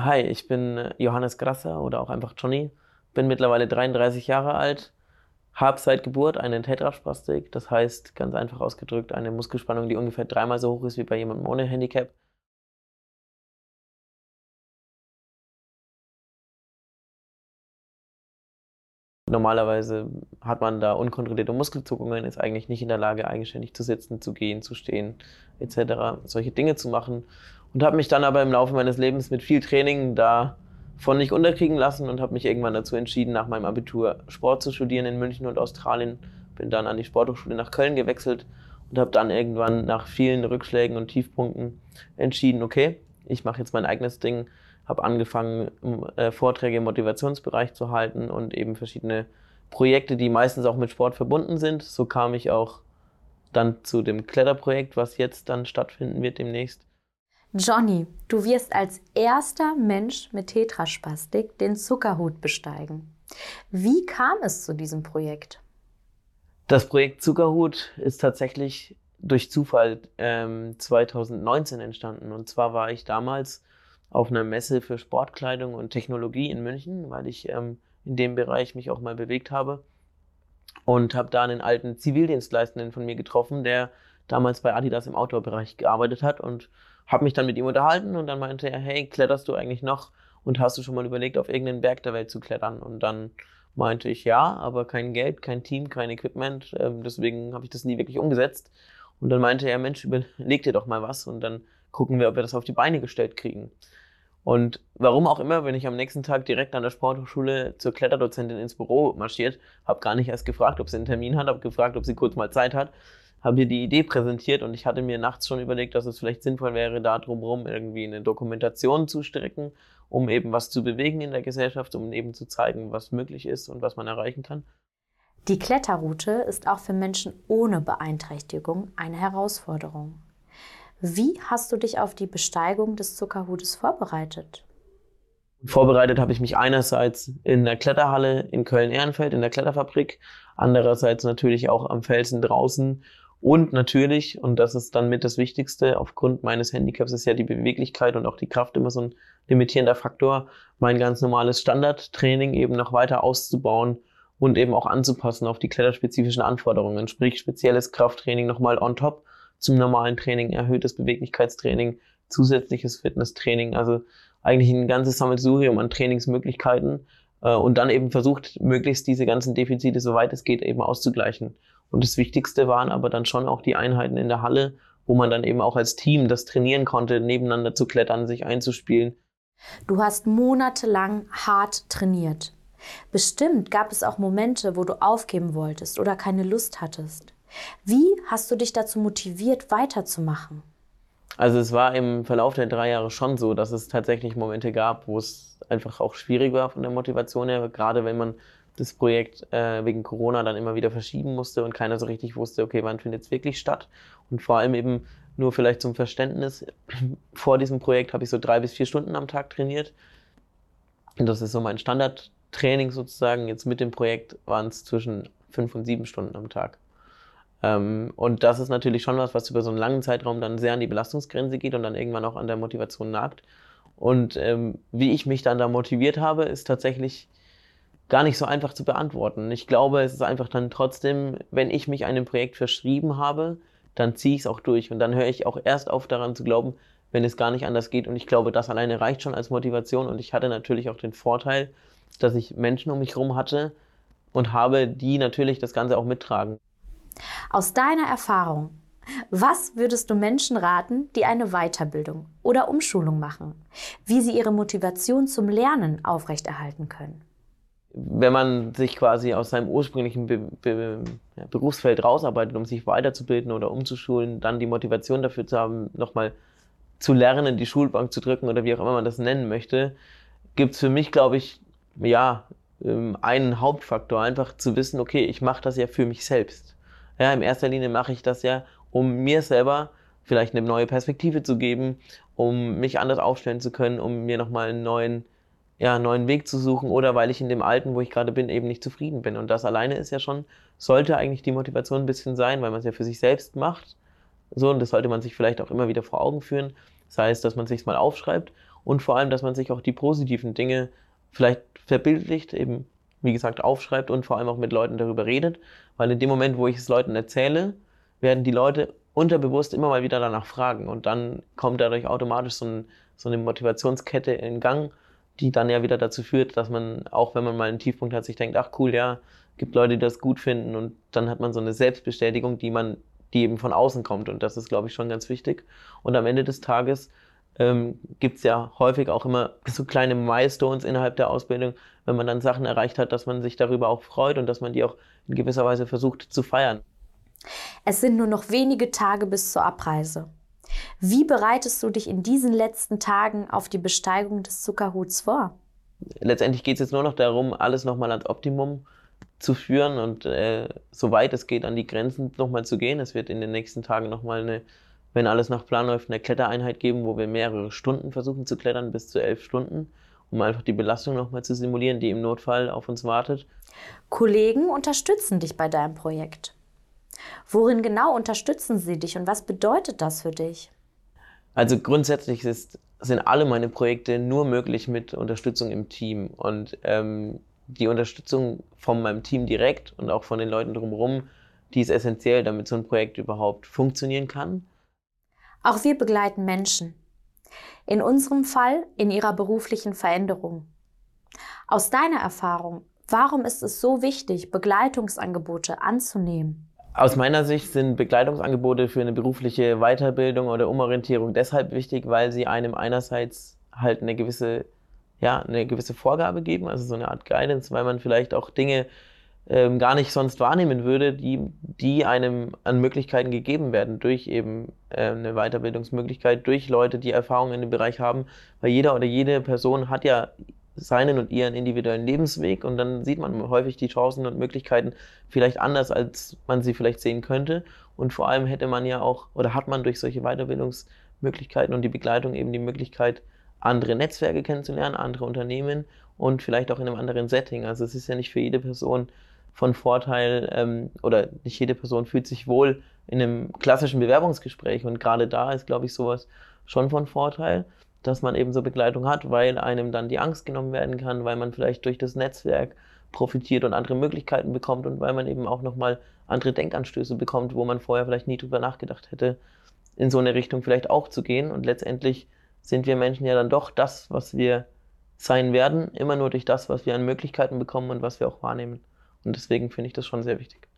Hi, ich bin äh, Johannes Grasser oder auch einfach Johnny. Bin mittlerweile 33 Jahre alt, habe seit Geburt eine Tetraspastik, das heißt ganz einfach ausgedrückt eine Muskelspannung, die ungefähr dreimal so hoch ist wie bei jemandem ohne Handicap. Normalerweise hat man da unkontrollierte Muskelzuckungen, ist eigentlich nicht in der Lage, eigenständig zu sitzen, zu gehen, zu stehen, etc. solche Dinge zu machen. Und habe mich dann aber im Laufe meines Lebens mit viel Training davon nicht unterkriegen lassen und habe mich irgendwann dazu entschieden, nach meinem Abitur Sport zu studieren in München und Australien. Bin dann an die Sporthochschule nach Köln gewechselt und habe dann irgendwann nach vielen Rückschlägen und Tiefpunkten entschieden, okay, ich mache jetzt mein eigenes Ding habe angefangen, äh, Vorträge im Motivationsbereich zu halten und eben verschiedene Projekte, die meistens auch mit Sport verbunden sind. So kam ich auch dann zu dem Kletterprojekt, was jetzt dann stattfinden wird demnächst. Johnny, du wirst als erster Mensch mit Tetraspastik den Zuckerhut besteigen. Wie kam es zu diesem Projekt? Das Projekt Zuckerhut ist tatsächlich durch Zufall ähm, 2019 entstanden. Und zwar war ich damals auf einer Messe für Sportkleidung und Technologie in München, weil ich ähm, in dem Bereich mich auch mal bewegt habe. Und habe da einen alten Zivildienstleistenden von mir getroffen, der damals bei Adidas im Outdoor-Bereich gearbeitet hat und habe mich dann mit ihm unterhalten und dann meinte er, hey, kletterst du eigentlich noch und hast du schon mal überlegt, auf irgendeinen Berg der Welt zu klettern? Und dann meinte ich, ja, aber kein Geld, kein Team, kein Equipment, ähm, deswegen habe ich das nie wirklich umgesetzt. Und dann meinte er, Mensch, überleg dir doch mal was und dann gucken wir, ob wir das auf die Beine gestellt kriegen. Und warum auch immer, wenn ich am nächsten Tag direkt an der Sporthochschule zur Kletterdozentin ins Büro marschiert, habe gar nicht erst gefragt, ob sie einen Termin hat, habe gefragt, ob sie kurz mal Zeit hat, habe ihr die Idee präsentiert und ich hatte mir nachts schon überlegt, dass es vielleicht sinnvoll wäre, da drumherum irgendwie eine Dokumentation zu stricken, um eben was zu bewegen in der Gesellschaft, um eben zu zeigen, was möglich ist und was man erreichen kann. Die Kletterroute ist auch für Menschen ohne Beeinträchtigung eine Herausforderung. Wie hast du dich auf die Besteigung des Zuckerhutes vorbereitet? Vorbereitet habe ich mich einerseits in der Kletterhalle in Köln-Ehrenfeld, in der Kletterfabrik, andererseits natürlich auch am Felsen draußen und natürlich, und das ist dann mit das Wichtigste, aufgrund meines Handicaps ist ja die Beweglichkeit und auch die Kraft immer so ein limitierender Faktor, mein ganz normales Standardtraining eben noch weiter auszubauen und eben auch anzupassen auf die kletterspezifischen Anforderungen, sprich spezielles Krafttraining nochmal on top zum normalen Training, erhöhtes Beweglichkeitstraining, zusätzliches Fitnesstraining, also eigentlich ein ganzes Sammelsurium an Trainingsmöglichkeiten äh, und dann eben versucht, möglichst diese ganzen Defizite, soweit es geht, eben auszugleichen. Und das Wichtigste waren aber dann schon auch die Einheiten in der Halle, wo man dann eben auch als Team das trainieren konnte, nebeneinander zu klettern, sich einzuspielen. Du hast monatelang hart trainiert. Bestimmt gab es auch Momente, wo du aufgeben wolltest oder keine Lust hattest. Wie hast du dich dazu motiviert, weiterzumachen? Also es war im Verlauf der drei Jahre schon so, dass es tatsächlich Momente gab, wo es einfach auch schwierig war von der Motivation her, gerade wenn man das Projekt äh, wegen Corona dann immer wieder verschieben musste und keiner so richtig wusste, okay, wann findet es wirklich statt. Und vor allem eben nur vielleicht zum Verständnis, vor diesem Projekt habe ich so drei bis vier Stunden am Tag trainiert. Und das ist so mein Standardtraining sozusagen. Jetzt mit dem Projekt waren es zwischen fünf und sieben Stunden am Tag. Ähm, und das ist natürlich schon was, was über so einen langen Zeitraum dann sehr an die Belastungsgrenze geht und dann irgendwann auch an der Motivation nagt. Und ähm, wie ich mich dann da motiviert habe, ist tatsächlich gar nicht so einfach zu beantworten. Ich glaube, es ist einfach dann trotzdem, wenn ich mich einem Projekt verschrieben habe, dann ziehe ich es auch durch. Und dann höre ich auch erst auf daran zu glauben, wenn es gar nicht anders geht. Und ich glaube, das alleine reicht schon als Motivation. Und ich hatte natürlich auch den Vorteil, dass ich Menschen um mich herum hatte und habe, die natürlich das Ganze auch mittragen. Aus deiner Erfahrung, was würdest du Menschen raten, die eine Weiterbildung oder Umschulung machen, wie sie ihre Motivation zum Lernen aufrechterhalten können? Wenn man sich quasi aus seinem ursprünglichen Be Be Berufsfeld rausarbeitet, um sich weiterzubilden oder umzuschulen, dann die Motivation dafür zu haben, nochmal zu lernen, die Schulbank zu drücken oder wie auch immer man das nennen möchte, gibt es für mich, glaube ich, ja, ähm, einen Hauptfaktor, einfach zu wissen, okay, ich mache das ja für mich selbst. Ja, in erster Linie mache ich das ja, um mir selber vielleicht eine neue Perspektive zu geben, um mich anders aufstellen zu können, um mir nochmal einen neuen, ja, neuen Weg zu suchen oder weil ich in dem Alten, wo ich gerade bin, eben nicht zufrieden bin. Und das alleine ist ja schon, sollte eigentlich die Motivation ein bisschen sein, weil man es ja für sich selbst macht. So, und das sollte man sich vielleicht auch immer wieder vor Augen führen. Das heißt, dass man sich mal aufschreibt und vor allem, dass man sich auch die positiven Dinge vielleicht verbildlicht, eben wie gesagt aufschreibt und vor allem auch mit Leuten darüber redet, weil in dem Moment, wo ich es Leuten erzähle, werden die Leute unterbewusst immer mal wieder danach fragen und dann kommt dadurch automatisch so, ein, so eine Motivationskette in Gang, die dann ja wieder dazu führt, dass man, auch wenn man mal einen Tiefpunkt hat, sich denkt, ach cool, ja, gibt Leute, die das gut finden und dann hat man so eine Selbstbestätigung, die man, die eben von außen kommt und das ist, glaube ich, schon ganz wichtig. Und am Ende des Tages ähm, gibt es ja häufig auch immer so kleine Milestones innerhalb der Ausbildung, wenn man dann Sachen erreicht hat, dass man sich darüber auch freut und dass man die auch in gewisser Weise versucht zu feiern. Es sind nur noch wenige Tage bis zur Abreise. Wie bereitest du dich in diesen letzten Tagen auf die Besteigung des Zuckerhuts vor? Letztendlich geht es jetzt nur noch darum, alles nochmal ans Optimum zu führen und äh, soweit es geht an die Grenzen nochmal zu gehen. Es wird in den nächsten Tagen nochmal eine wenn alles nach Plan läuft, eine Klettereinheit geben, wo wir mehrere Stunden versuchen zu klettern, bis zu elf Stunden, um einfach die Belastung nochmal zu simulieren, die im Notfall auf uns wartet. Kollegen unterstützen dich bei deinem Projekt. Worin genau unterstützen sie dich und was bedeutet das für dich? Also grundsätzlich ist, sind alle meine Projekte nur möglich mit Unterstützung im Team. Und ähm, die Unterstützung von meinem Team direkt und auch von den Leuten drumherum, die ist essentiell, damit so ein Projekt überhaupt funktionieren kann. Auch wir begleiten Menschen. In unserem Fall in ihrer beruflichen Veränderung. Aus deiner Erfahrung, warum ist es so wichtig, Begleitungsangebote anzunehmen? Aus meiner Sicht sind Begleitungsangebote für eine berufliche Weiterbildung oder Umorientierung deshalb wichtig, weil sie einem einerseits halt eine gewisse, ja, eine gewisse Vorgabe geben, also so eine Art Guidance, weil man vielleicht auch Dinge ähm, gar nicht sonst wahrnehmen würde, die, die einem an Möglichkeiten gegeben werden durch eben äh, eine Weiterbildungsmöglichkeit, durch Leute, die Erfahrungen in dem Bereich haben. Weil jeder oder jede Person hat ja seinen und ihren individuellen Lebensweg und dann sieht man häufig die Chancen und Möglichkeiten vielleicht anders, als man sie vielleicht sehen könnte. Und vor allem hätte man ja auch oder hat man durch solche Weiterbildungsmöglichkeiten und die Begleitung eben die Möglichkeit, andere Netzwerke kennenzulernen, andere Unternehmen und vielleicht auch in einem anderen Setting. Also es ist ja nicht für jede Person von Vorteil ähm, oder nicht jede Person fühlt sich wohl in einem klassischen Bewerbungsgespräch und gerade da ist, glaube ich, sowas schon von Vorteil, dass man eben so Begleitung hat, weil einem dann die Angst genommen werden kann, weil man vielleicht durch das Netzwerk profitiert und andere Möglichkeiten bekommt und weil man eben auch nochmal andere Denkanstöße bekommt, wo man vorher vielleicht nie drüber nachgedacht hätte, in so eine Richtung vielleicht auch zu gehen. Und letztendlich sind wir Menschen ja dann doch das, was wir sein werden, immer nur durch das, was wir an Möglichkeiten bekommen und was wir auch wahrnehmen. Und deswegen finde ich das schon sehr wichtig.